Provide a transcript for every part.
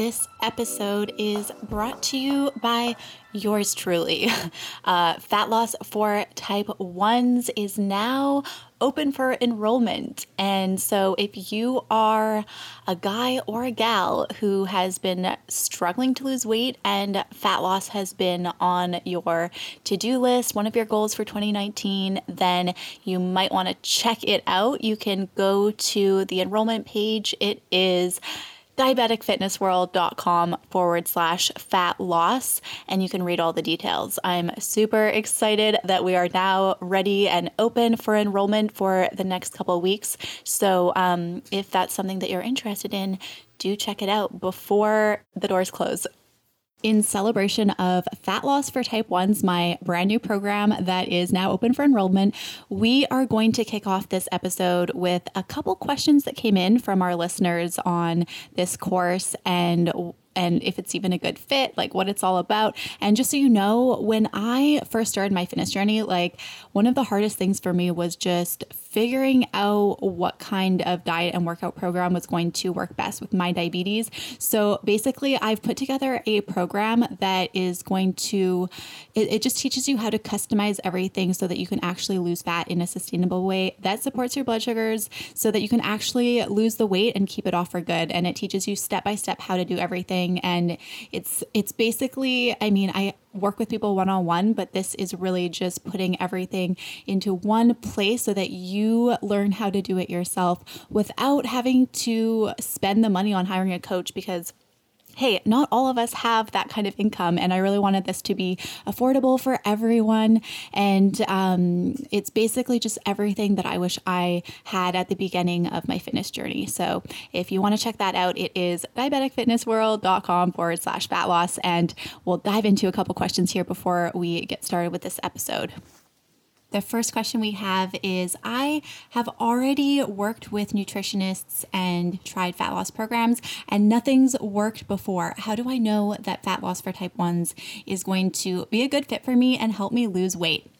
This episode is brought to you by yours truly. Uh, Fat Loss for Type 1s is now open for enrollment. And so, if you are a guy or a gal who has been struggling to lose weight and fat loss has been on your to do list, one of your goals for 2019, then you might want to check it out. You can go to the enrollment page. It is diabeticfitnessworld.com forward slash fat loss, and you can read all the details. I'm super excited that we are now ready and open for enrollment for the next couple weeks. So, um, if that's something that you're interested in, do check it out before the doors close in celebration of Fat Loss for Type 1s, my brand new program that is now open for enrollment, we are going to kick off this episode with a couple questions that came in from our listeners on this course and and if it's even a good fit, like what it's all about. And just so you know, when I first started my fitness journey, like one of the hardest things for me was just figuring out what kind of diet and workout program was going to work best with my diabetes. So basically, I've put together a program that is going to, it, it just teaches you how to customize everything so that you can actually lose fat in a sustainable way that supports your blood sugars so that you can actually lose the weight and keep it off for good. And it teaches you step by step how to do everything. And it's, it's basically, I mean, I, work with people one on one, but this is really just putting everything into one place so that you learn how to do it yourself without having to spend the money on hiring a coach because hey, not all of us have that kind of income. And I really wanted this to be affordable for everyone. And um, it's basically just everything that I wish I had at the beginning of my fitness journey. So if you want to check that out, it is diabeticfitnessworld.com forward slash fat loss. And we'll dive into a couple questions here before we get started with this episode. The first question we have is I have already worked with nutritionists and tried fat loss programs, and nothing's worked before. How do I know that fat loss for type 1s is going to be a good fit for me and help me lose weight?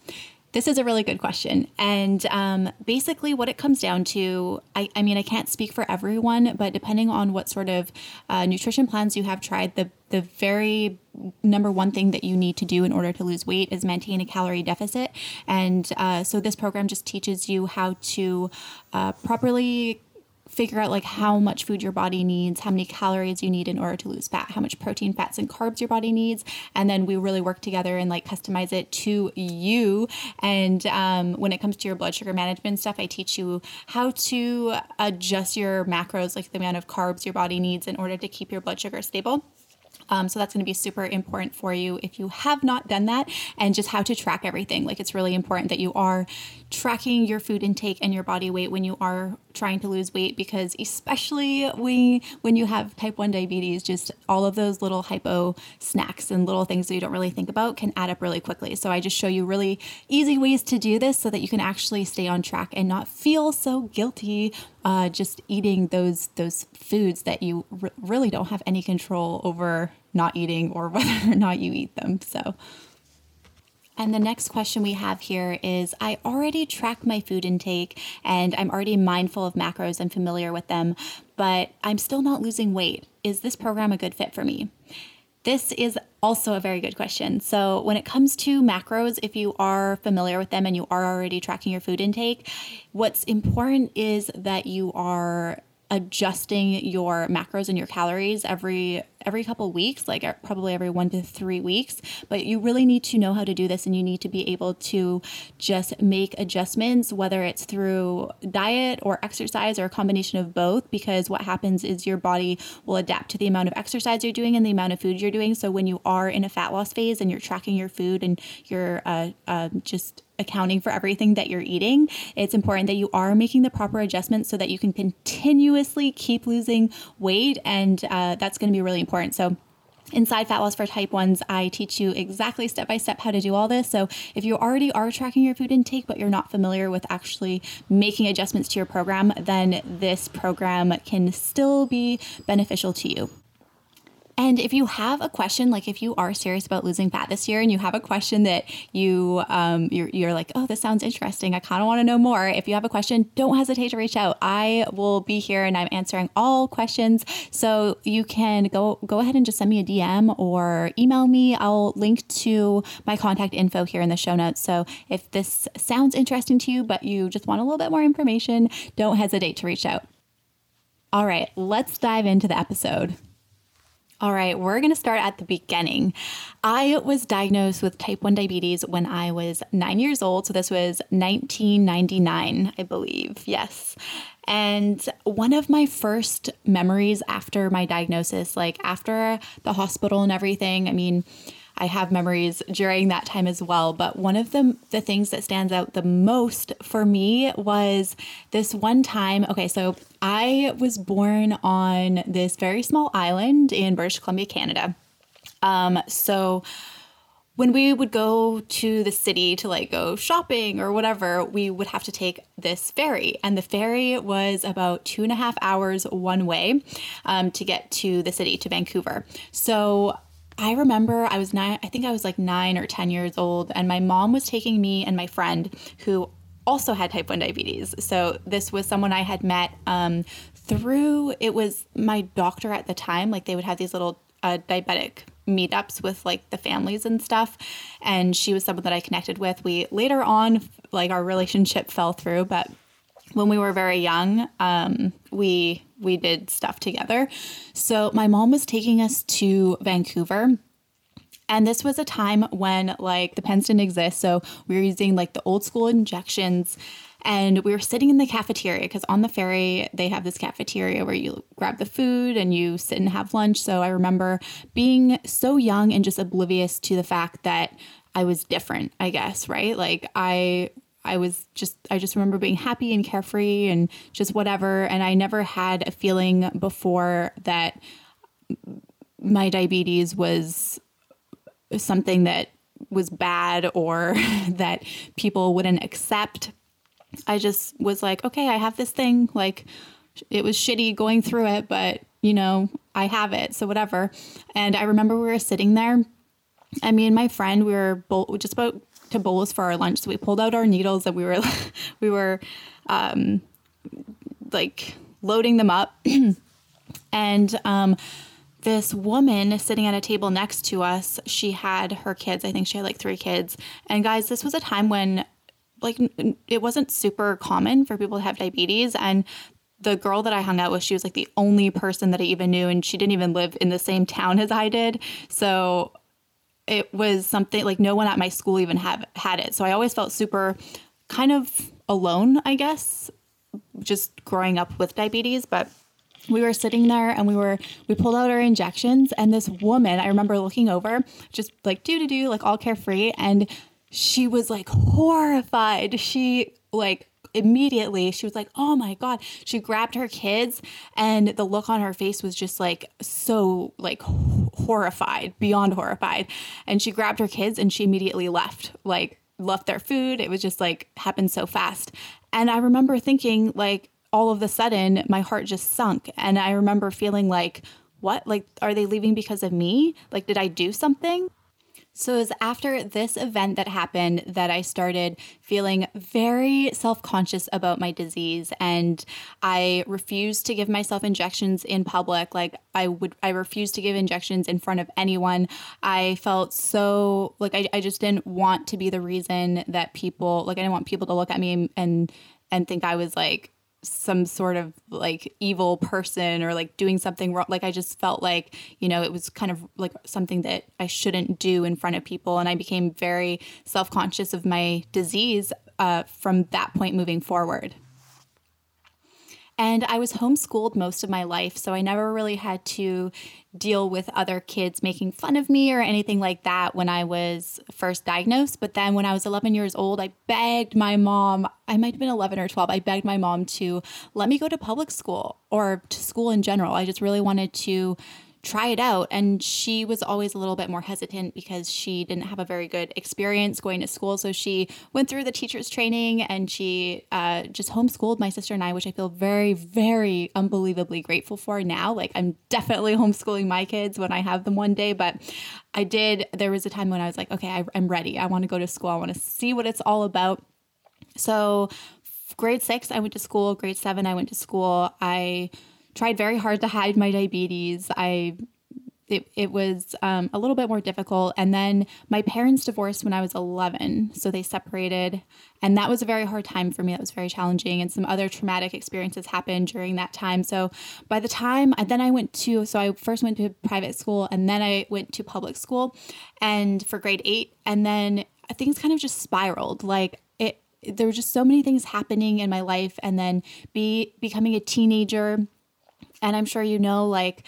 This is a really good question. And um, basically, what it comes down to, I, I, mean, I can't speak for everyone, but depending on what sort of uh, nutrition plans you have tried, the, the very number one thing that you need to do in order to lose weight is maintain a calorie deficit. And uh, so, this program just teaches you how to uh, properly figure out like how much food your body needs, how many calories you need in order to lose fat, how much protein, fats, and carbs your body needs, and then we really work together and like customize it to you. And um, when it comes to your blood sugar management stuff, I teach you how to adjust your macros, like the amount of carbs your body needs in order to keep your blood sugar stable. Um, so that's going to be super important for you if you have not done that and just how to track everything. Like it's really important that you are tracking your food intake and your body weight when you are trying to lose weight because especially when when you have type 1 diabetes just all of those little hypo snacks and little things that you don't really think about can add up really quickly so i just show you really easy ways to do this so that you can actually stay on track and not feel so guilty uh, just eating those those foods that you r- really don't have any control over not eating or whether or not you eat them so and the next question we have here is I already track my food intake and I'm already mindful of macros and familiar with them, but I'm still not losing weight. Is this program a good fit for me? This is also a very good question. So, when it comes to macros, if you are familiar with them and you are already tracking your food intake, what's important is that you are adjusting your macros and your calories every every couple weeks, like uh, probably every one to three weeks. But you really need to know how to do this and you need to be able to just make adjustments, whether it's through diet or exercise or a combination of both, because what happens is your body will adapt to the amount of exercise you're doing and the amount of food you're doing. So when you are in a fat loss phase and you're tracking your food and you're uh, uh, just accounting for everything that you're eating, it's important that you are making the proper adjustments so that you can continuously keep losing weight. And uh, that's going to be really important. So Inside Fat Loss for Type 1s, I teach you exactly step by step how to do all this. So, if you already are tracking your food intake, but you're not familiar with actually making adjustments to your program, then this program can still be beneficial to you. And if you have a question, like if you are serious about losing fat this year and you have a question that you um, you're, you're like, oh, this sounds interesting. I kind of want to know more. If you have a question, don't hesitate to reach out. I will be here and I'm answering all questions. So you can go go ahead and just send me a DM or email me. I'll link to my contact info here in the show notes. So if this sounds interesting to you, but you just want a little bit more information, don't hesitate to reach out. All right, let's dive into the episode. All right, we're going to start at the beginning. I was diagnosed with type 1 diabetes when I was nine years old. So this was 1999, I believe. Yes. And one of my first memories after my diagnosis, like after the hospital and everything, I mean, I have memories during that time as well. But one of the, the things that stands out the most for me was this one time. Okay, so I was born on this very small island in British Columbia, Canada. Um, so when we would go to the city to like go shopping or whatever, we would have to take this ferry. And the ferry was about two and a half hours one way um, to get to the city, to Vancouver. So I remember I was nine, I think I was like nine or 10 years old, and my mom was taking me and my friend who also had type 1 diabetes. So this was someone I had met um, through, it was my doctor at the time. Like they would have these little uh, diabetic meetups with like the families and stuff. And she was someone that I connected with. We later on, like our relationship fell through, but when we were very young, um, we we did stuff together. So my mom was taking us to Vancouver. And this was a time when like the pens didn't exist. So we were using like the old school injections and we were sitting in the cafeteria because on the ferry they have this cafeteria where you grab the food and you sit and have lunch. So I remember being so young and just oblivious to the fact that I was different, I guess, right? Like I I was just, I just remember being happy and carefree and just whatever. And I never had a feeling before that my diabetes was something that was bad or that people wouldn't accept. I just was like, okay, I have this thing. Like, it was shitty going through it, but you know, I have it. So, whatever. And I remember we were sitting there. and me and my friend, we were both just about to bolus for our lunch. So we pulled out our needles and we were we were um, like loading them up, and um, this woman sitting at a table next to us, she had her kids. I think she had like three kids. And guys, this was a time when like it wasn't super common for people to have diabetes and the girl that I hung out with, she was like the only person that I even knew, and she didn't even live in the same town as I did. So it was something like no one at my school even have had it. So I always felt super kind of alone, I guess, just growing up with diabetes, but we were sitting there and we were we pulled out our injections and this woman i remember looking over just like do do do like all carefree. And she was like horrified. She like immediately she was like oh my god. She grabbed her kids and the look on her face was just like so like horrified beyond horrified. And she grabbed her kids and she immediately left like left their food. It was just like happened so fast. And i remember thinking like all of a sudden my heart just sunk. And i remember feeling like what? Like are they leaving because of me? Like did i do something so it was after this event that happened that I started feeling very self conscious about my disease. And I refused to give myself injections in public. Like, I would, I refused to give injections in front of anyone. I felt so like I, I just didn't want to be the reason that people, like, I didn't want people to look at me and, and think I was like, some sort of like evil person or like doing something wrong. Like I just felt like, you know, it was kind of like something that I shouldn't do in front of people. And I became very self conscious of my disease uh, from that point moving forward. And I was homeschooled most of my life, so I never really had to deal with other kids making fun of me or anything like that when I was first diagnosed. But then when I was 11 years old, I begged my mom, I might have been 11 or 12, I begged my mom to let me go to public school or to school in general. I just really wanted to try it out. And she was always a little bit more hesitant because she didn't have a very good experience going to school. So she went through the teacher's training and she uh, just homeschooled my sister and I, which I feel very, very unbelievably grateful for now. Like I'm definitely homeschooling my kids when I have them one day. But I did, there was a time when I was like, okay, I, I'm ready. I want to go to school. I want to see what it's all about. So grade six, I went to school. Grade seven, I went to school. I tried very hard to hide my diabetes. I it, it was um, a little bit more difficult. And then my parents divorced when I was 11. So they separated. And that was a very hard time for me. That was very challenging. And some other traumatic experiences happened during that time. So by the time, I, then I went to, so I first went to private school and then I went to public school and for grade eight. And then things kind of just spiraled. Like it, there were just so many things happening in my life. And then be becoming a teenager and I'm sure you know, like,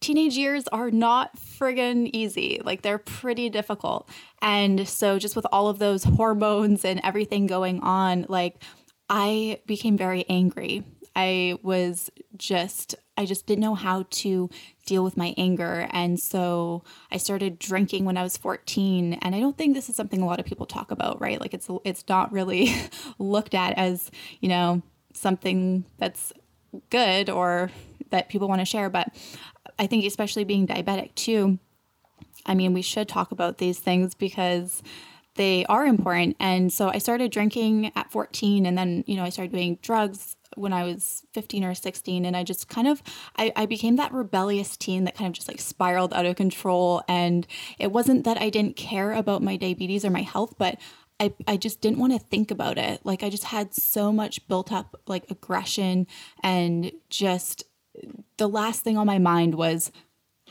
teenage years are not friggin' easy. Like, they're pretty difficult. And so, just with all of those hormones and everything going on, like, I became very angry. I was just, I just didn't know how to deal with my anger. And so I started drinking when I was 14. And I don't think this is something a lot of people talk about, right? Like it's, it's not really looked at as, you know, something that's good or that people want to share. But I think, especially being diabetic too, I mean, we should talk about these things because they are important. And so I started drinking at 14, and then, you know, I started doing drugs when I was 15 or 16. And I just kind of, I, I became that rebellious teen that kind of just like spiraled out of control. And it wasn't that I didn't care about my diabetes or my health, but I, I just didn't want to think about it. Like I just had so much built up like aggression and just the last thing on my mind was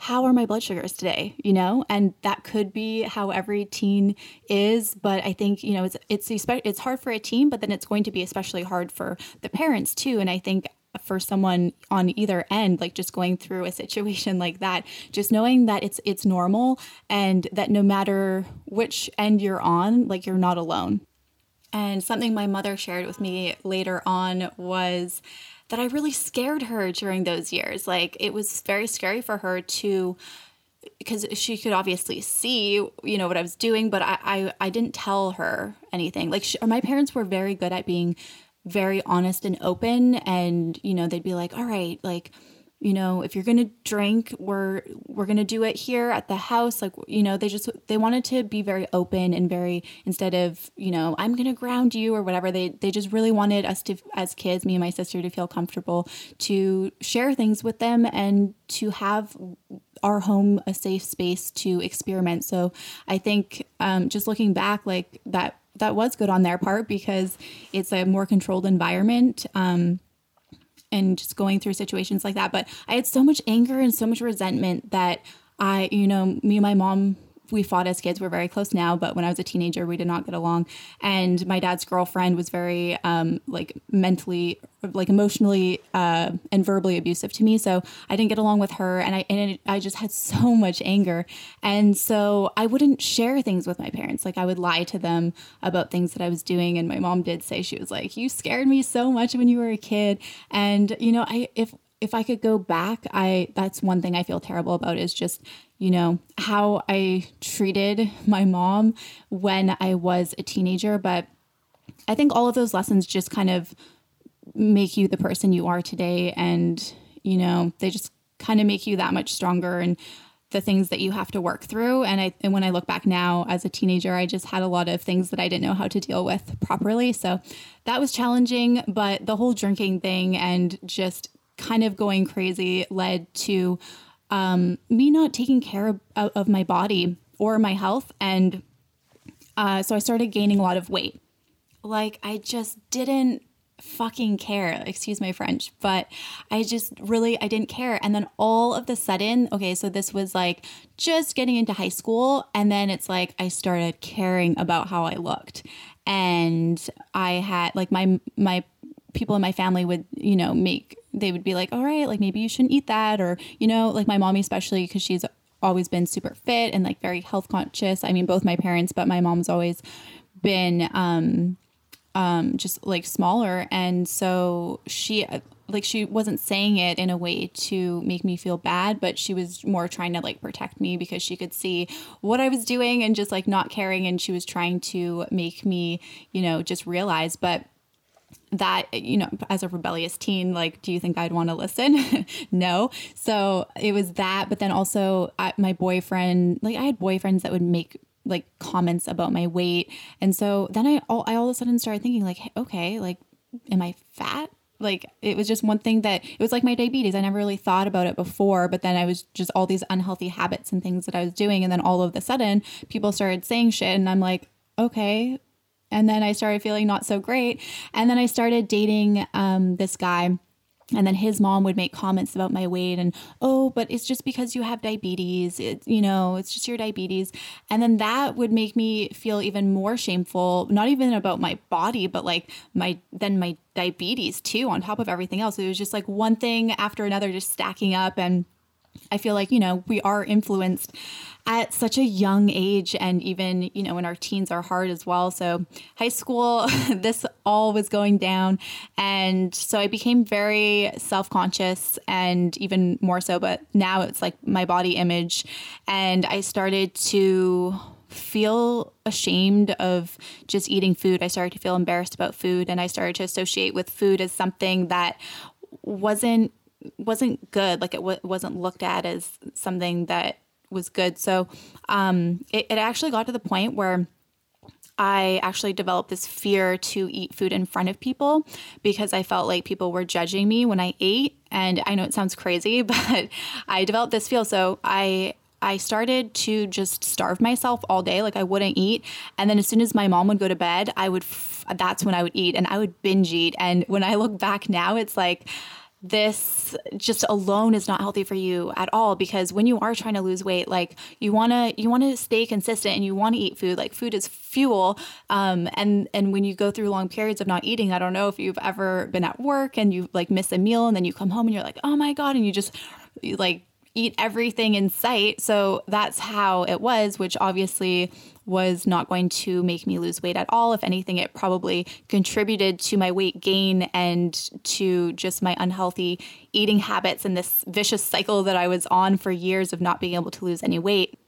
how are my blood sugars today you know? And that could be how every teen is but i think you know it's it's it's hard for a teen but then it's going to be especially hard for the parents too. And i think for someone on either end like just going through a situation like that just knowing that it's it's normal and that no matter which end you're on like you're not alone. And something my mother shared with me later on was that I really scared her during those years. Like it was very scary for her to because she could obviously see, you know, what I was doing, but I, I, I didn't tell her anything. Like she, my parents were very good at being very honest and open, and you know, they'd be like, "All right, like." You know if you're gonna drink we're we're gonna do it here at the house like you know they just they wanted to be very open and very instead of you know i'm gonna ground you or whatever they they just really wanted us to as kids me and my sister to feel comfortable to share things with them and to have our home a safe space to experiment. So i think um, just looking back like that that was good on their part because it's a more controlled environment. Um, and just going through situations like that. But I had so much anger and so much resentment that I, you know, me and my mom we fought as kids. We're very close now, but when I was a teenager, we did not get along. And my dad's girlfriend was very um, like mentally, like emotionally uh, and verbally abusive to me. So I didn't get along with her, and I and it, I just had so much anger. And so I wouldn't share things with my parents. Like I would lie to them about things that I was doing. And my mom did say she was like, "You scared me so much when you were a kid." And you know, I if if I could go back, I that's one thing I feel terrible about is just, you know, how I treated my mom when I was a teenager, but I think all of those lessons just kind of make you the person you are today. And, you know, they just kind of make you that much stronger and the things that you have to work through. And I and when I look back now as a teenager I just had a lot of things that I didn't know how to deal with properly. So that was challenging but the whole drinking thing and just kind of going crazy led to um, me not taking care of, of, my body or my health. And uh, so I started gaining a lot of weight. Like, I just didn't fucking care excuse my french but i just really i didn't care and then all of the sudden okay so this was like just getting into high school and then it's like i started caring about how i looked and i had like my my people in my family would you know make they would be like, all right, like maybe you shouldn't eat that. Or, you know, like my mommy, especially because she's always been super fit and like very health conscious. I mean, both my parents, but my mom's always been, um, um, just like smaller. And so she, like she wasn't saying it in a way to make me feel bad, but she was more trying to like protect me because she could see what I was doing and just like not caring and she was trying to make me, you know, just realize but that you know as a rebellious teen like do you think i'd want to listen? No. So it was that but then also I, my boyfriend like i had boyfriends that would make like comments about my weight. And so then i all, I all of a sudden started thinking like okay like am i fat? Like it was just one thing that it was like my diabetes. I never really thought about it before but then i was just all these unhealthy habits and things that i was doing. And then all of a sudden people started saying shit and i'm like okay and then I started feeling not so great. And then I started dating um, this guy. And then his mom would make comments about my weight and, oh, but it's just because you have diabetes. It, you know, it's just your diabetes. And then that would make me feel even more shameful, not even about my body, but like my, then my diabetes too, on top of everything else. It was just like one thing after another, just stacking up. And I feel like, you know, we are influenced at such a young age and even you know when our teens are hard as well. So high school this all was going down. And so i became very self-conscious and even more so but now it's like my body image. And i started to feel ashamed of just eating food. I started to feel embarrassed about food and i started to associate with food as something that wasn't wasn't good. Like it w- wasn't looked at as something that was good. So um, it, it actually got to the point where I actually developed this fear to eat food in front of people because I felt like people were judging me when I ate. And I know it sounds crazy, but I developed this feel. So I I started to just starve myself all day. Like I wouldn't eat. And then as soon as my mom would go to bed, I would, f- that's when I would eat and I would binge eat. And when I look back now, it's like, this just alone is not healthy for you at all because when you are trying to lose weight like you want to you want to stay consistent and you want to eat food. Like food is fuel um, and and when you go through long periods of not eating i don't know if you've ever been at work and you like miss a meal and then you come home and you're like oh my god and you just you like eat everything in sight. So that's how it was, which obviously was not going to make me lose weight at all. If anything, it probably contributed to my weight gain and to just my unhealthy eating habits and this vicious cycle that I was on for years of not being able to lose any weight.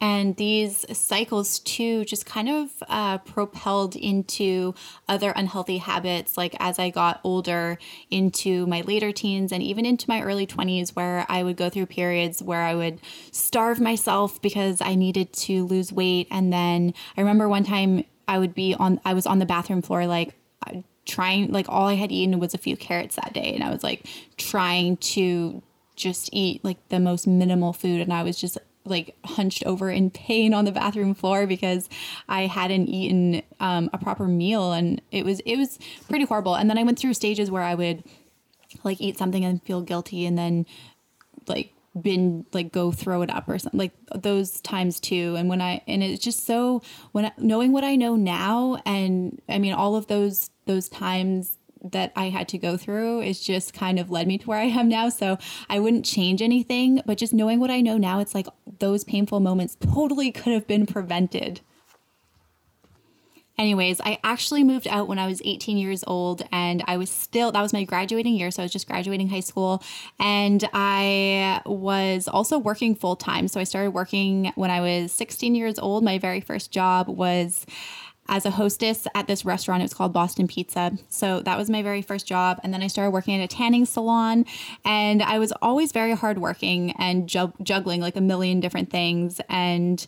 And these cycles, too, just kind of uh, propelled into other unhealthy habits. Like as I got older, into my later teens, and even into my early 20s, where I would go through periods where I would starve myself because I needed to lose weight. And then I remember one time I would be on, I was on the bathroom floor, like, trying, like, all I had eaten was a few carrots that day. And I was like trying to just eat like the most minimal food. And I was just like hunched over in pain on the bathroom floor because I hadn't eaten um, a proper meal and it was it was pretty horrible. And then I went through stages where I would like eat something and feel guilty and then like been like go throw it up or something like those times too and when i and it's just so when I, knowing what i know now and i mean all of those those times that I had to go through is just kind of led me to where I am now. So I wouldn't change anything, but just knowing what I know now, it's like those painful moments totally could have been prevented. Anyways, I actually moved out when I was 18 years old and I was still, that was my graduating year. So I was just graduating high school and I was also working full time. So I started working when I was 16 years old. My very first job was as a hostess at this restaurant. It was called Boston Pizza. So that was my very first job. And then I started working at a tanning salon. And I was always very hardworking and ju- juggling like a million different things. And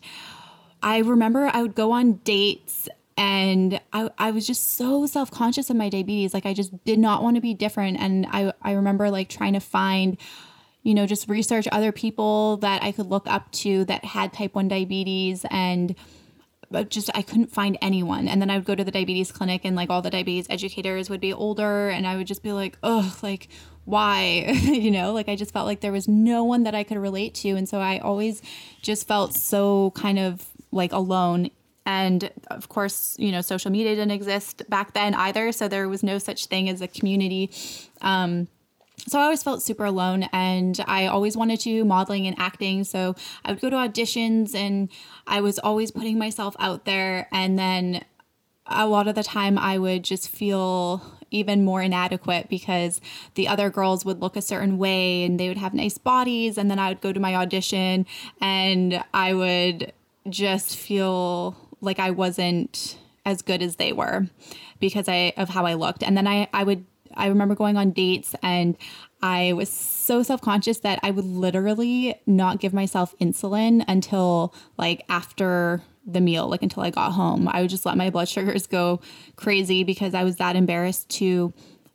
I remember I would go on dates and I, I was just so self-conscious of my diabetes like i just did not want to be different and I, I remember like trying to find you know just research other people that i could look up to that had type 1 diabetes and but just I couldn't find anyone. And then I would go to the diabetes clinic and like all the diabetes educators would be older and I would just be like, "Oh, like why?" you know, like I just felt like there was no one that I could relate to and so I always just felt so kind of like alone and of course, you know, social media didn't exist back then either. So there was no such thing as a community. Um, so I always felt super alone and I always wanted to modeling and acting. So I would go to auditions and I was always putting myself out there. And then a lot of the time I would just feel even more inadequate because the other girls would look a certain way and they would have nice bodies and then I would go to my audition and I would just feel like I wasn't as good as they were because I of how I looked. And then I I would I remember going on dates and I was so self conscious that I would literally not give myself insulin until like after the meal, like until I got home. I would just let my blood sugars go crazy because I was that embarrassed to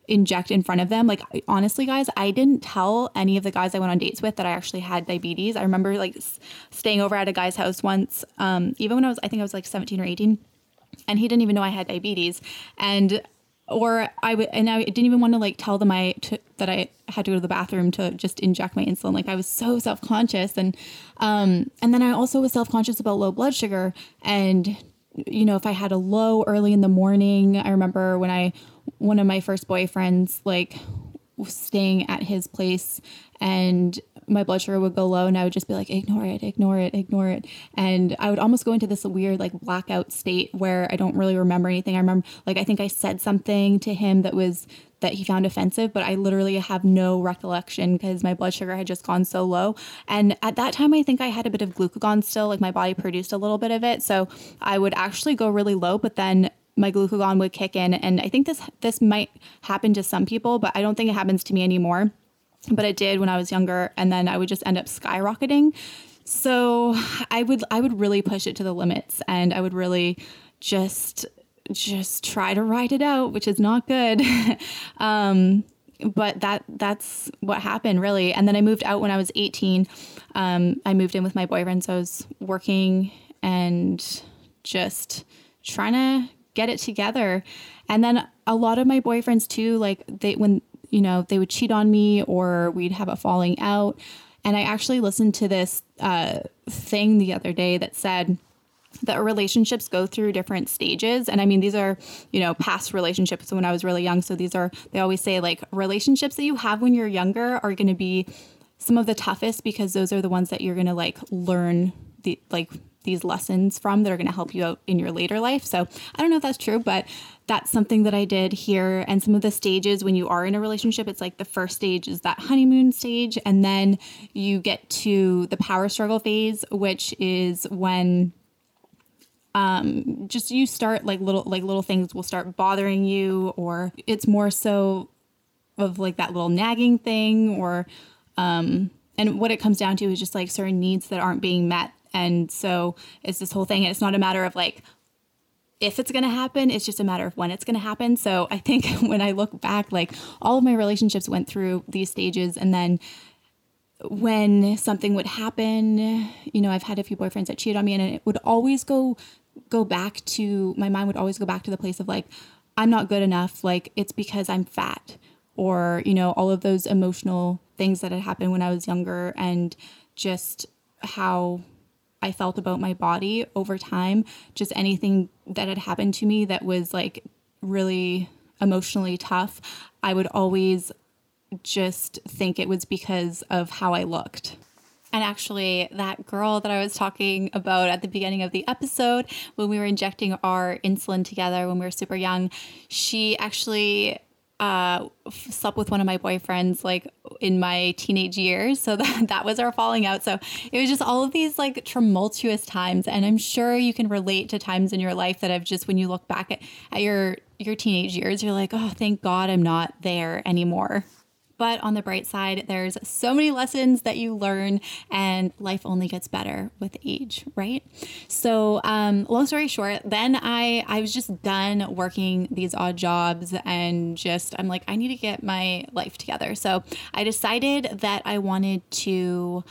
inject in front of them. Like honestly, guys, I didn't tell any of the guys I went on dates with that I actually had diabetes. I remember like staying over at a guy's house once, um, even when I was, I think I was like 17 or 18 and he didn't even know I had diabetes. And or I would, and I didn't even want to like tell them I to, that I had to go to the bathroom to just inject my insulin. Like I was so self conscious, and um, and then I also was self conscious about low blood sugar. And you know, if I had a low early in the morning, I remember when I one of my first boyfriends like staying at his place and my blood sugar would go low and I would just be like, ignore it, ignore it, ignore it. And I would almost go into this weird like blackout state where I don't really remember anything. I remember like I think I said something to him that was that he found offensive, but I literally have no recollection because my blood sugar had just gone so low. And at that time, I think I had a bit of glucagon still, like my body produced a little bit of it. So I would actually go really low, but then my glucagon would kick in. And I think this this might happen to some people, but I don't think it happens to me anymore but it did when I was younger and then I would just end up skyrocketing. So I would I would really push it to the limits and I would really just just try to ride it out, which is not good. um, but that that's what happened really. And then I moved out when I was 18. Um, I moved in with my boyfriend, so I was working and just trying to get it together. And then a lot of my boyfriends too, like they when you know, they would cheat on me or we'd have a falling out. And I actually listened to this uh, thing the other day that said, that relationships go through different stages and i mean these are you know past relationships when i was really young so these are they always say like relationships that you have when you're younger are going to be some of the toughest because those are the ones that you're going to like learn the like these lessons from that are going to help you out in your later life. So I don't know if that's true, but that's something that I did here. And some of the stages when you are in a relationship, it's like the first stage is that honeymoon stage. And then you get to the power struggle phase, which is when um just you start like little like little things will start bothering you or it's more so of like that little nagging thing or um and what it comes down to is just like certain needs that aren't being met and so it's this whole thing. And it's not a matter of like, if it's going to happen, it's just a matter of when it's going to happen. So I think when I look back, like all of my relationships went through these stages. And then when something would happen, you know, I've had a few boyfriends that cheated on me and it would always go go back to my mind would always go back to the place of like I'm not good enough, like it's because I'm fat or, you know, all of those emotional things that had happened when I was younger and just how I felt about my body over time, just anything that had happened to me that was like really emotionally tough, I would always just think it was because of how I looked. And actually, that girl that I was talking about at the beginning of the episode, when we were injecting our insulin together when we were super young, she actually uh, slept with one of my boyfriends like in my teenage years. So that, that was our falling out. So it was just all of these like tumultuous times. And I'm sure you can relate to times in your life that have just, when you look back at, at your, your teenage years, you're like, oh, thank God I'm not there anymore. But on the bright side, there's so many lessons that you learn, and life only gets better with age, right? So, um, long story short, then I I was just done working these odd jobs, and just I'm like, I need to get my life together. So I decided that I wanted to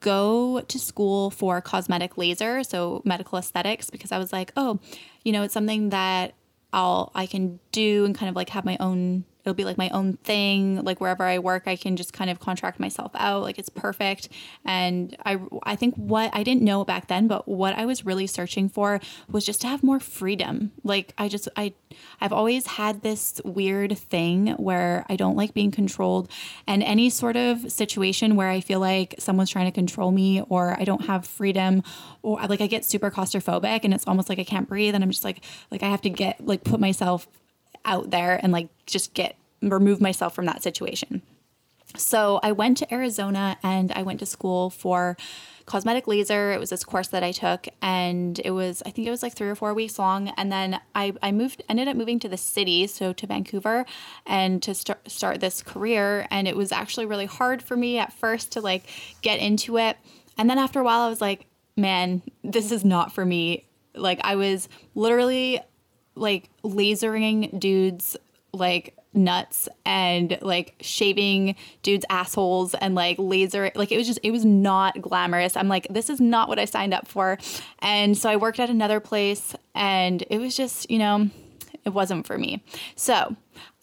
go to school for cosmetic laser, so medical aesthetics, because I was like, oh, you know, it's something that I'll I can do and kind of like have my own it'll be like my own thing. Like wherever i work i can just kind of contract myself out. Like it's perfect. And i i think what i didn't know back then but what i was really searching for was just to have more freedom. Like i just i i've always had this weird thing where i don't like being controlled. And any sort of situation where i feel like someone's trying to control me or i don't have freedom or like i get super claustrophobic and it's almost like i can't breathe and i'm just like like i have to get like put myself out there and like just get remove myself from that situation. So I went to Arizona and I went to school for cosmetic laser. It was this course that I took, and it was I think it was like three or four weeks long. And then I I moved ended up moving to the city, so to Vancouver, and to start start this career. And it was actually really hard for me at first to like get into it. And then after a while, I was like, man, this is not for me. Like I was literally like lasering dudes like nuts and like shaving dudes' assholes and like laser. Like it was just, it was not glamorous. I'm like, this is not what I signed up for. And so I worked at another place and it was just, you know, it wasn't for me. So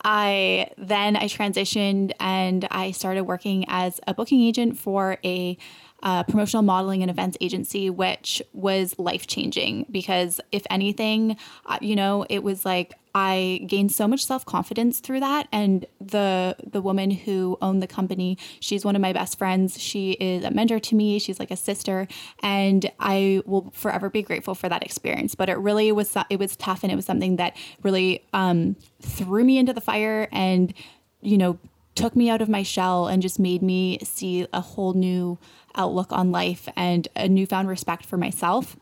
I then I transitioned and I started working as a booking agent for a uh, promotional modeling and events agency, which was life changing because, if anything, uh, you know, it was like I gained so much self confidence through that. And the the woman who owned the company, she's one of my best friends. She is a mentor to me. She's like a sister, and I will forever be grateful for that experience. But it really was it was tough, and it was something that really um, threw me into the fire, and you know took me out of my shell and just made me see a whole new outlook on life and a newfound respect for myself.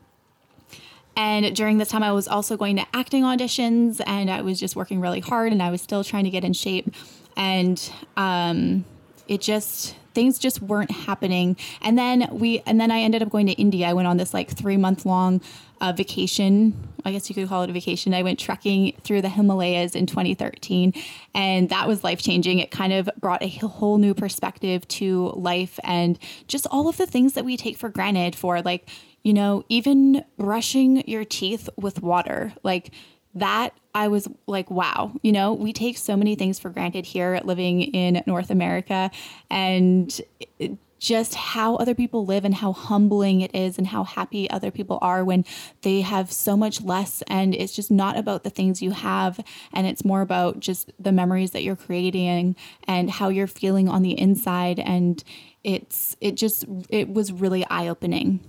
And during this time, I was also going to acting auditions and I was just working really hard and I was still trying to get in shape. And um, it just, things just weren't happening. And then we, and then I ended up going to India. I went on this like three month long uh, vacation. I guess you could call it a vacation. I went trekking through the Himalayas in 2013, and that was life changing. It kind of brought a whole new perspective to life and just all of the things that we take for granted for like, you know, even brushing your teeth with water. Like, that I was like, wow, you know, we take so many things for granted here living in North America. And just how other people live and how humbling it is and how happy other people are when they have so much less. And it's just not about the things you have. And it's more about just the memories that you're creating and how you're feeling on the inside. And it's it just it was really eye opening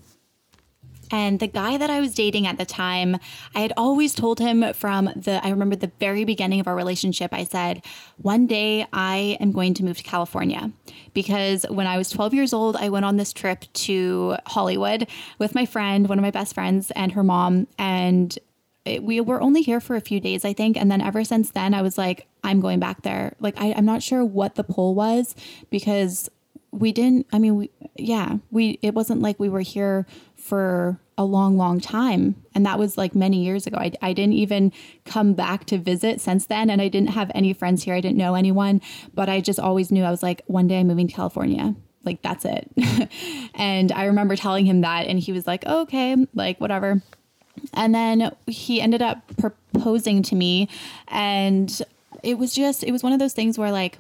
and the guy that I was dating at the time, I had always told him from the, I remember the very beginning of our relationship, I said, one day I am going to move to California. Because when I was 12 years old, I went on this trip to Hollywood with my friend, one of my best friends, and her mom. And it, we were only here for a few days, I think. And then ever since then, I was like, I'm going back there. Like, I, I'm not sure what the pull was because we didn't, I mean, we, yeah, we, it wasn't like we were here for a long, long time. And that was like many years ago. I, I didn't even come back to visit since then. And I didn't have any friends here. I didn't know anyone, but I just always knew I was like, one day I'm moving to California. Like, that's it. and I remember telling him that, and he was like, oh, okay, like, whatever. And then he ended up proposing to me. And it was just, it was one of those things where, like,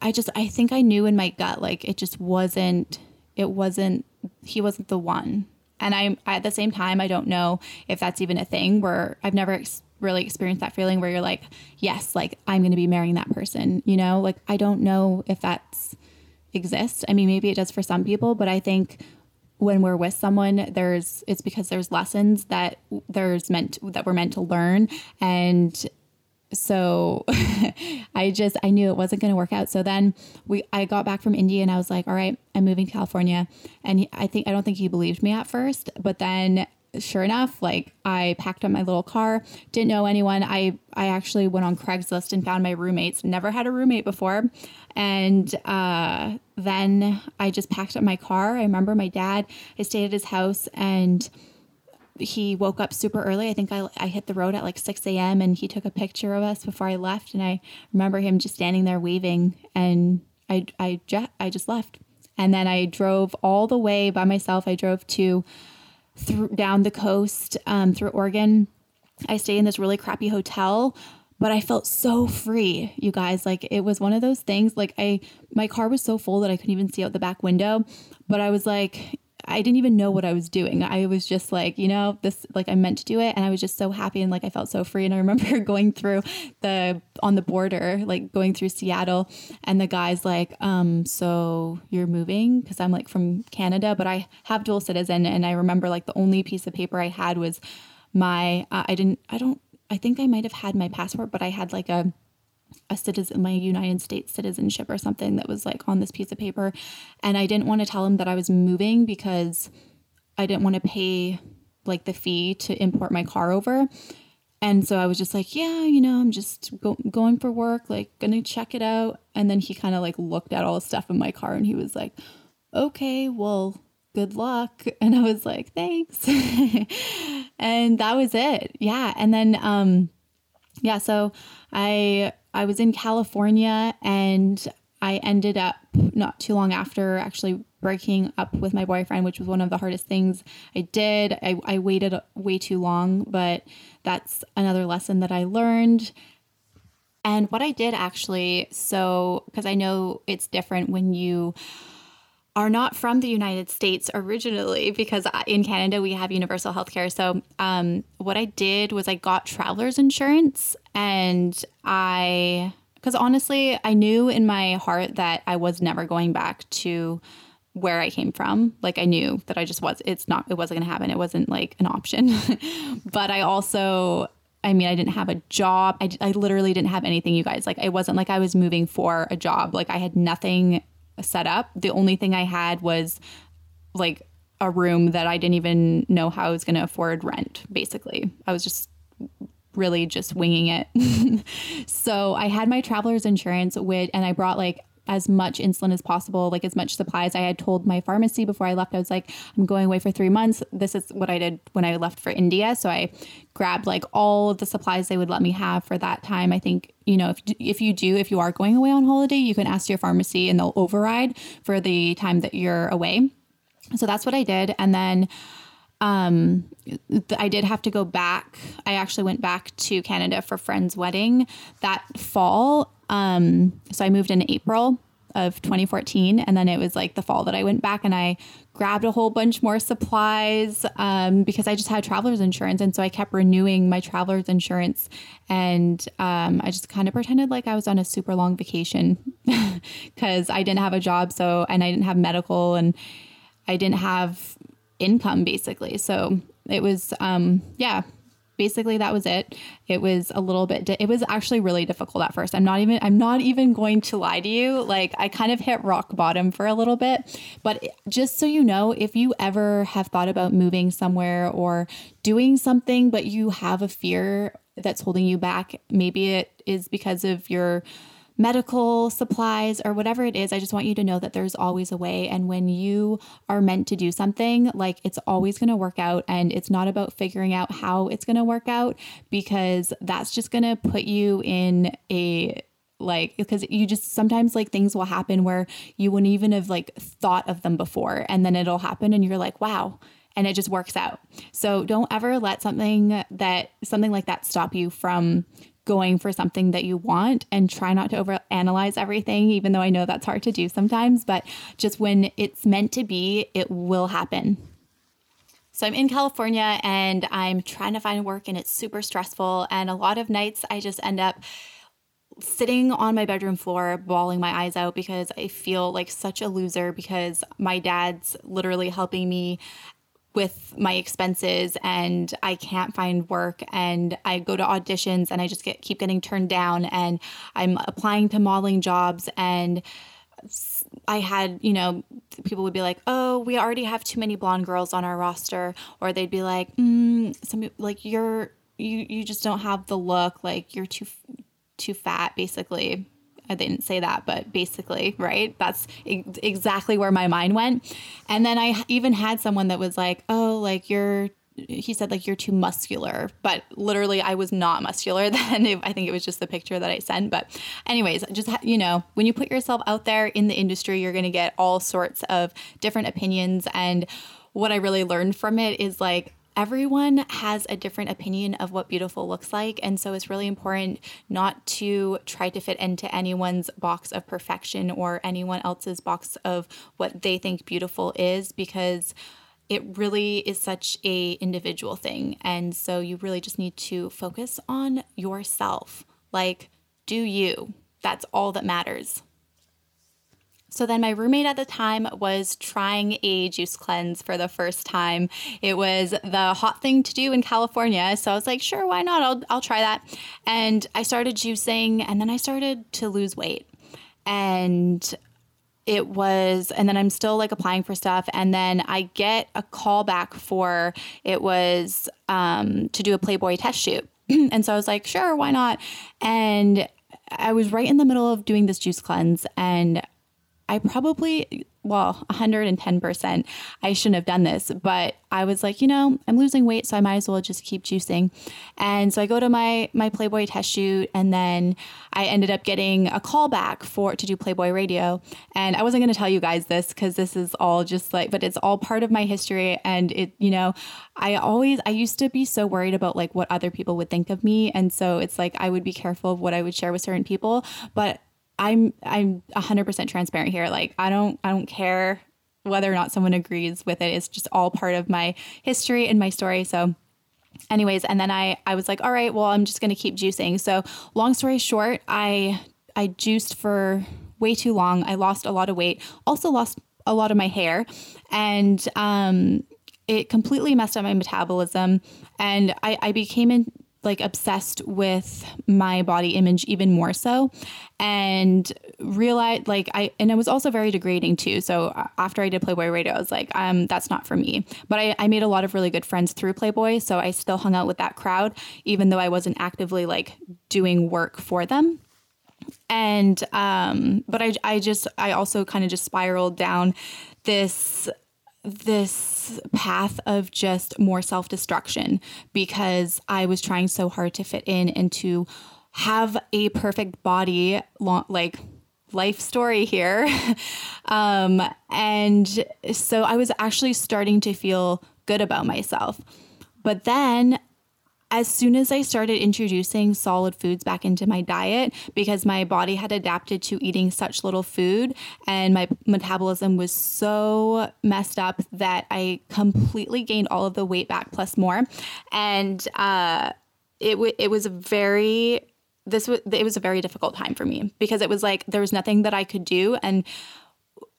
I just, I think I knew in my gut, like, it just wasn't, it wasn't he wasn't the one. And I'm at the same time, I don't know if that's even a thing where I've never ex- really experienced that feeling where you're like, yes, like I'm going to be marrying that person, you know? Like I don't know if that's exists. I mean, maybe it does for some people, but I think when we're with someone, there's it's because there's lessons that there's meant that we're meant to learn and so I just I knew it wasn't going to work out. So then we I got back from India and I was like, all right, I'm moving to California. And I think I don't think he believed me at first, but then sure enough, like I packed up my little car, didn't know anyone. I I actually went on Craigslist and found my roommates. Never had a roommate before, and uh, then I just packed up my car. I remember my dad. I stayed at his house and he woke up super early. I think I, I hit the road at like 6 a.m. and he took a picture of us before I left. And I remember him just standing there waving. And I, I, I just left. And then I drove all the way by myself. I drove to through, down the coast um, through Oregon. I stayed in this really crappy hotel but I felt so free, you guys. Like it was one of those things. Like I, my car was so full that I couldn't even see out the back window. But I was like, I didn't even know what I was doing. I was just like, you know, this like I meant to do it. And I was just so happy and like I felt so free. And I remember going through the on the border, like going through Seattle. And the guy's like, um so you're moving? Because I'm like from Canada, but I have dual citizen. And I remember like the only piece of paper I had was my uh, I didn't I don't I think I might have had my passport, but I had like a a citizen my United States citizenship or something that was like on this piece of paper and I didn't want to tell him that I was moving because I didn't want to pay like the fee to import my car over. And so I was just like, yeah, you know, I'm just go- going for work, like gonna check it out. And then he kind of like looked at all the stuff in my car and he was like, okay, well, good luck. And I was like, thanks. and that was it. Yeah. And then, um, yeah, so I I was in California and I ended up not too long after actually breaking up with my boyfriend, which was one of the hardest things I did. I, I waited way too long, but that's another lesson that I learned. And what I did actually, so because I know it's different when you are not from the United States originally, because in Canada we have universal health care. So, um, what I did was I got traveler's insurance and I, because honestly, I knew in my heart that I was never going back to where I came from. Like I knew that I just was, it's not, it wasn't going to happen. It wasn't like an option. but I also, I mean, I didn't have a job. I, I literally didn't have anything, you guys. Like, it wasn't like I was moving for a job. Like, I had nothing set up. The only thing I had was like a room that I didn't even know how I was going to afford rent, basically. I was just really just winging it. so I had my traveler's insurance with, and I brought like as much insulin as possible, like as much supplies. I had told my pharmacy before I left, I was like, I'm going away for three months. This is what I did when I left for India. So I grabbed like all the supplies they would let me have for that time. I think, you know, if, if you do, if you are going away on holiday, you can ask your pharmacy and they'll override for the time that you're away. So that's what I did. And then, um I did have to go back. I actually went back to Canada for friend's wedding that fall um, so I moved in April of 2014 and then it was like the fall that I went back and I grabbed a whole bunch more supplies um, because I just had traveler's insurance and so I kept renewing my traveler's insurance and um, I just kind of pretended like I was on a super long vacation because I didn't have a job so and I didn't have medical and I didn't have income basically. So it was um, yeah basically that was it. It was a little bit di- it was actually really difficult at first. I'm not even i'm not even going to lie to you. Like i kind of hit rock bottom for a little bit. But just so you know if you ever have thought about moving somewhere or doing something but you have a fear that's holding you back maybe it is because of your medical supplies or whatever it is, I just want you to know that there's always a way. And when you are meant to do something, like it's always going to work out. And it's not about figuring out how it's going to work out because that's just going to put you in a like because you just sometimes like things will happen where you wouldn't even have like thought of them before and then it'll happen and you're like wow and it just works out so don't ever let something that something like that stop you from going for something that you want and try not to overanalyze everything, even though I know that's hard to do sometimes. But just when it's meant to be, it will happen. So I'm in California and I'm trying to find work and it's super stressful. And a lot of nights I just end up sitting on my bedroom floor, bawling my eyes out because I feel like such a loser because my dad's literally helping me with my expenses and I can't find work and I go to auditions and I just get keep getting turned down and I'm applying to modeling jobs and I had, you know, people would be like, "Oh, we already have too many blonde girls on our roster," or they'd be like, mm, "Some like you're you you just don't have the look, like you're too too fat, basically." I didn't say that, but basically, right? That's exactly where my mind went. And then I even had someone that was like, oh, like you're he said like you're too muscular but literally i was not muscular then i think it was just the picture that i sent but anyways just you know when you put yourself out there in the industry you're going to get all sorts of different opinions and what i really learned from it is like everyone has a different opinion of what beautiful looks like. And so it's really important not to try to fit into anyone's box of perfection or anyone else's box of what they think beautiful is because it really is such a individual thing. And so you really just need to focus on yourself. Like do you? That's all that matters So then my roommate at the time was trying a juice cleanse for the first time. It was the hot thing to do in California. So I was like, sure, why not? I'll, I'll try that. And I started juicing and then I started to lose weight. And it was and then i'm still like applying for stuff and then i get a call back for it was um, to do a playboy test shoot and so i was like sure why not and i was right in the middle of doing this juice cleanse and I probably, well, 110%, I shouldn't have done this, but I was like, you know, I'm losing weight, so I might as well just keep juicing. And so I go to my my Playboy test shoot, and then I ended up getting a call back for to do Playboy radio. And I wasn't going to tell you guys this because this is all just like, but it's all part of my history. And it, you know, I always, I used to be so worried about like what other people would think of me. And so it's like I would be careful of what I would share with certain people. But I'm I'm 100% transparent here. Like I don't I don't care whether or not someone agrees with it. It's just all part of my history and my story. So anyways, and then I I was like, all right, well, I'm just going to keep juicing. So long story short, I I juiced for way too long. I lost a lot of weight. Also lost a lot of my hair and um it completely messed up my metabolism and I, I became in, like obsessed with my body image even more so and realized like I and it was also very degrading too. So uh, after I did Playboy Radio, I was like, um, that's not for me. But I, I made a lot of really good friends through Playboy. So I still hung out with that crowd, even though I wasn't actively like doing work for them and um but i i just i also kind of just spiraled down this this path of just more self destruction because I was trying so hard to fit in and to have a perfect body, like life story here. um, and so I was actually starting to feel good about myself. But then as soon as I started introducing solid foods back into my diet, because my body had adapted to eating such little food and my metabolism was so messed up that I completely gained all of the weight back plus more. And uh, it, w- it was a very, this was, it was a very difficult time for me because it was like there was nothing that I could do. And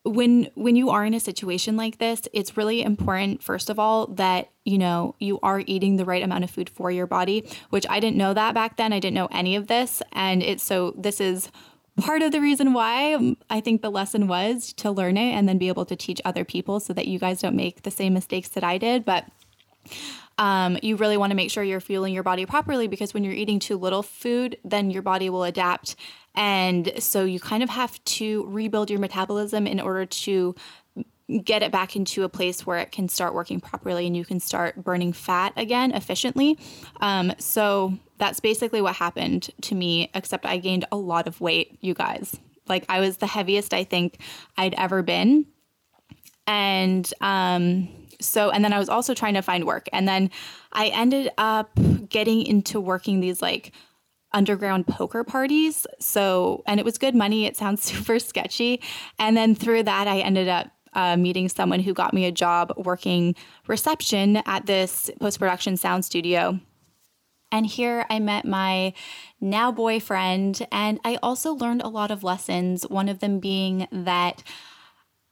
when when you are in a situation like this it's really important first of all that you know you are eating the right amount of food for your body which i didn't know that back then. I didn't know any of this. And it's so this is part of the reason why i think the lesson was to learn it and then be able to teach other people so that you guys don't make the same mistakes that i did. But um, you really want to make sure you're fueling your body properly because when you're eating too little food, then your body will adapt and so you kind of have to rebuild your metabolism in order to get it back into a place where it can start working properly and you can start burning fat again efficiently. Um, so that's basically what happened to me, except I gained a lot of weight, you guys. Like I was the heaviest I think I'd ever been. And um, so, and then I was also trying to find work. And then I ended up getting into working these like underground poker parties. So, and it was good money. It sounds super sketchy. And then through that, I ended up uh, meeting someone who got me a job working reception at this post production sound studio. And here I met my now boyfriend, and I also learned a lot of lessons. One of them being that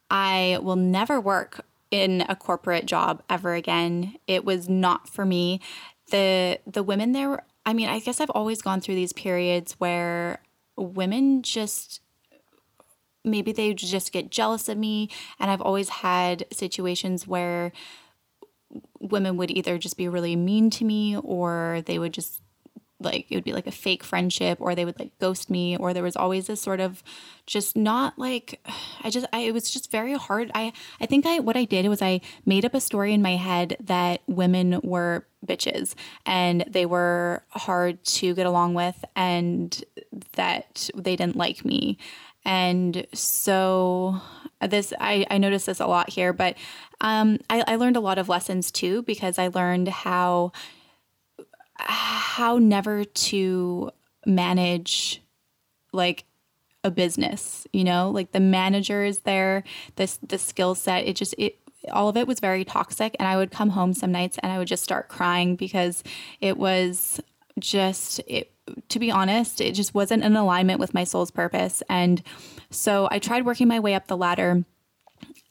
I will never work in a corporate job ever again. It was not for me. The the women there I mean, I guess I've always gone through these periods where women just maybe they just get jealous of me and I've always had situations where women would either just be really mean to me or they would just like it would be like a fake friendship or they would like ghost me or there was always this sort of just not like i just I, it was just very hard. I i think i what i did was i made up a story in my head that women were bitches and they were hard to get along with and that they didn't like me. And so this i i noticed this a lot here but um i, I learned a lot of lessons too because i learned how how never to manage like a business, you know, like the manager is there, this the skill set, it just it all of it was very toxic and I would come home some nights and I would just start crying because it was just it to be honest, it just wasn't in alignment with my soul's purpose and So I tried working my way up the ladder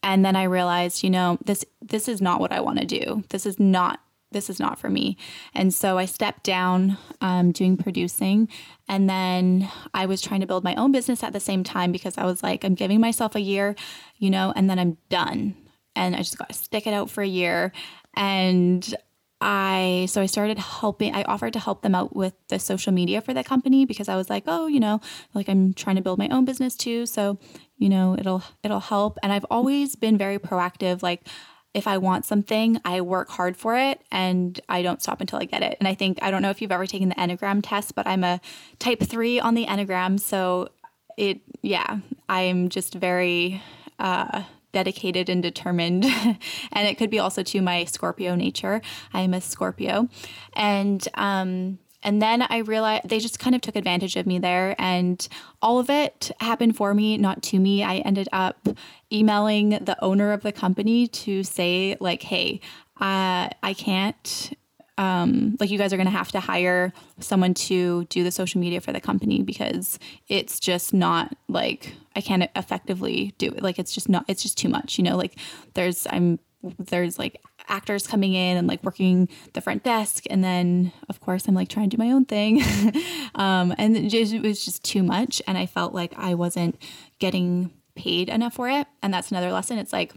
and then I realized, you know, this this is not what I want to do. This is not this is not for me. And so I stepped down um, doing producing. And then I was trying to build my own business at the same time because I was like, I'm giving myself a year, you know, and then I'm done. And I just got to stick it out for a year. And I so I started helping I offered to help them out with the social media for the company because I was like, "Oh, you know, like I'm trying to build my own business too, so, you know, it'll it'll help." And I've always been very proactive like if I want something, I work hard for it and I don't stop until I get it. And I think I don't know if you've ever taken the Enneagram test, but I'm a type 3 on the Enneagram, so it yeah, I'm just very uh dedicated and determined. and it could be also to my Scorpio nature. I am a Scorpio. And um and then I realized they just kind of took advantage of me there. And all of it happened for me, not to me. I ended up emailing the owner of the company to say, like, hey, uh, I can't um, like you guys are going to have to hire someone to do the social media for the company because it's just not like I can't effectively do it. Like it's just not, it's just too much, you know, like there's, I'm, there's like actors coming in and like working the front desk. And then of course I'm like trying to do my own thing. um, and it, just, it was just too much. And I felt like I wasn't getting paid enough for it. And that's another lesson. It's like,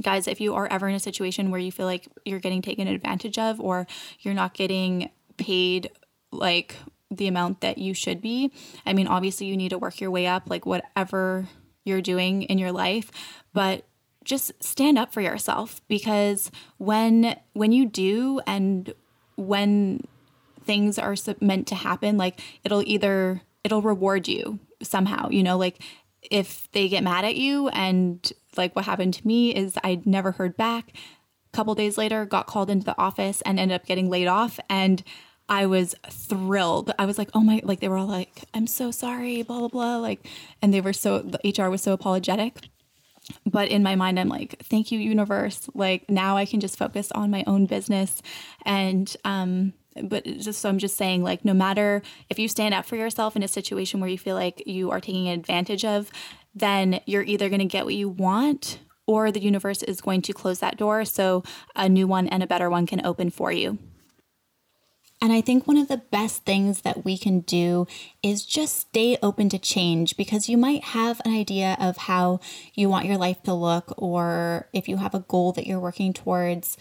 guys, if you are ever in a situation where you feel like you're getting taken advantage of or you're not getting paid like the amount that you should be, I mean, obviously you need to work your way up, like whatever you're doing in your life, but just stand up for yourself because when when you do and when things are meant to happen like it'll either it'll reward you somehow you know like if they get mad at you and like what happened to me is I never heard back. A couple days later, got called into the office and ended up getting laid off. And I was thrilled. I was like, oh my, like they were all like, I'm so sorry, blah, blah, blah. Like, and they were so, the HR was so apologetic. But in my mind, I'm like, thank you, universe. Like now I can just focus on my own business. And, um, but just so I'm just saying, like, no matter if you stand up for yourself in a situation where you feel like you are taking advantage of, then you're either going to get what you want or the universe is going to close that door so a new one and a better one can open for you. And I think one of the best things that we can do is just stay open to change because you might have an idea of how you want your life to look, or if you have a goal that you're working towards.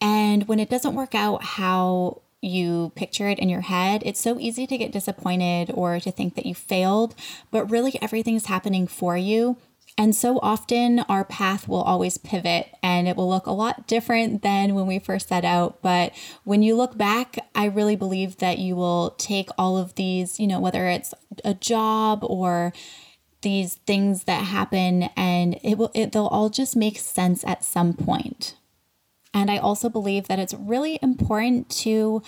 And when it doesn't work out how you picture it in your head, it's so easy to get disappointed or to think that you failed, but really everything's happening for you. And so often our path will always pivot and it will look a lot different than when we first set out. But when you look back, I really believe that you will take all of these, you know, whether it's a job or these things that happen and it will it, they'll all just make sense at some point. And I also believe that it's really important to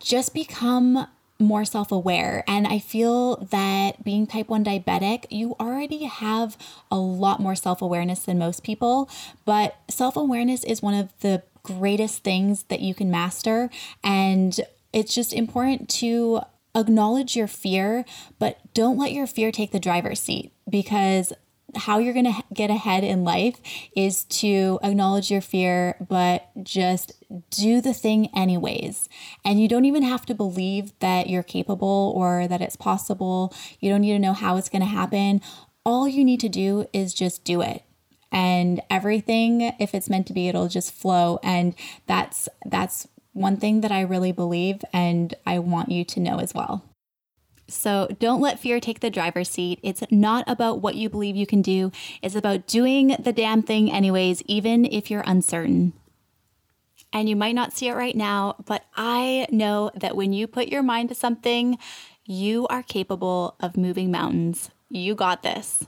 just become more self aware. And I feel that being type 1 diabetic, you already have a lot more self awareness than most people. But self awareness is one of the greatest things that you can master. And it's just important to acknowledge your fear, but don't let your fear take the driver's seat because how you're going to get ahead in life is to acknowledge your fear, but just do the thing anyways. And you don't even have to believe that you're capable or that it's possible. You don't need to know how it's going to happen. All you need to do is just do it. And everything, if it's meant to be, it'll just flow. And that's, that's, one thing that I really believe, and I want you to know as well. So don't let fear take the driver's seat. It's not about what you believe you can do, it's about doing the damn thing, anyways, even if you're uncertain. And you might not see it right now, but I know that when you put your mind to something, you are capable of moving mountains. You got this.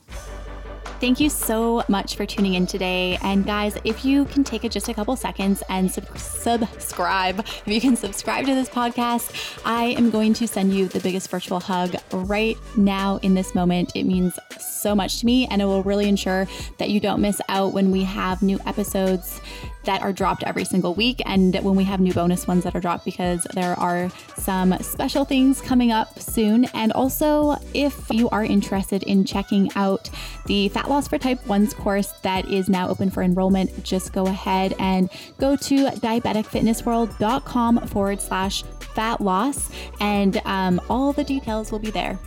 Thank you so much for tuning in today. And guys, if you can take it just a couple seconds and sub- subscribe, if you can subscribe to this podcast, I am going to send you the biggest virtual hug right now in this moment. It means so much to me and it will really ensure that you don't miss out when we have new episodes that are dropped every single week and when we have new bonus ones that are dropped because there are some special things coming up soon. And also, if you are interested in checking out the Fat Loss for Type 1's course that is now open for enrollment, just go ahead and go to diabeticfitnessworld.com forward slash fat loss, and um, all the details will be there.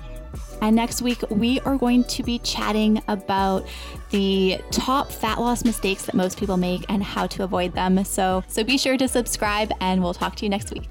And next week, we are going to be chatting about the top fat loss mistakes that most people make and how to avoid them. So, so be sure to subscribe, and we'll talk to you next week.